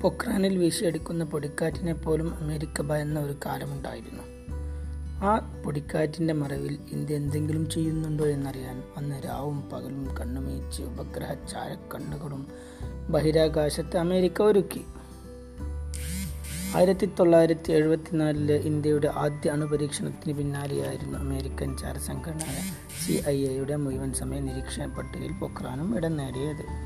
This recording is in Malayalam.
പൊക്രാനിൽ വീശിയടിക്കുന്ന പൊടിക്കാറ്റിനെ പോലും അമേരിക്ക ഭയന്ന ഒരു കാലമുണ്ടായിരുന്നു. ആ പൊടിക്കാറ്റിന്റെ മറവിൽ ഇന്ത്യ എന്തെങ്കിലും ചെയ്യുന്നുണ്ടോ എന്നറിയാൻ അന്ന് രാവും പകലും കണ്ണുമീച്ച് ഉപഗ്രഹ ചാരക്കണ്ണുകളും ബഹിരാകാശത്ത് അമേരിക്ക ഒരുക്കി. ആയിരത്തി തൊള്ളായിരത്തി എഴുപത്തിനാലിലെ ഇന്ത്യയുടെ ആദ്യ അണുപരീക്ഷണത്തിന് പിന്നാലെയായിരുന്നു അമേരിക്കൻ ചാരസംഘടനയായ സി ഐ എയുടെ മുഴുവൻ സമയ നിരീക്ഷണ പട്ടികയിൽ പൊക്രാനും ഇടം നേടിയത്.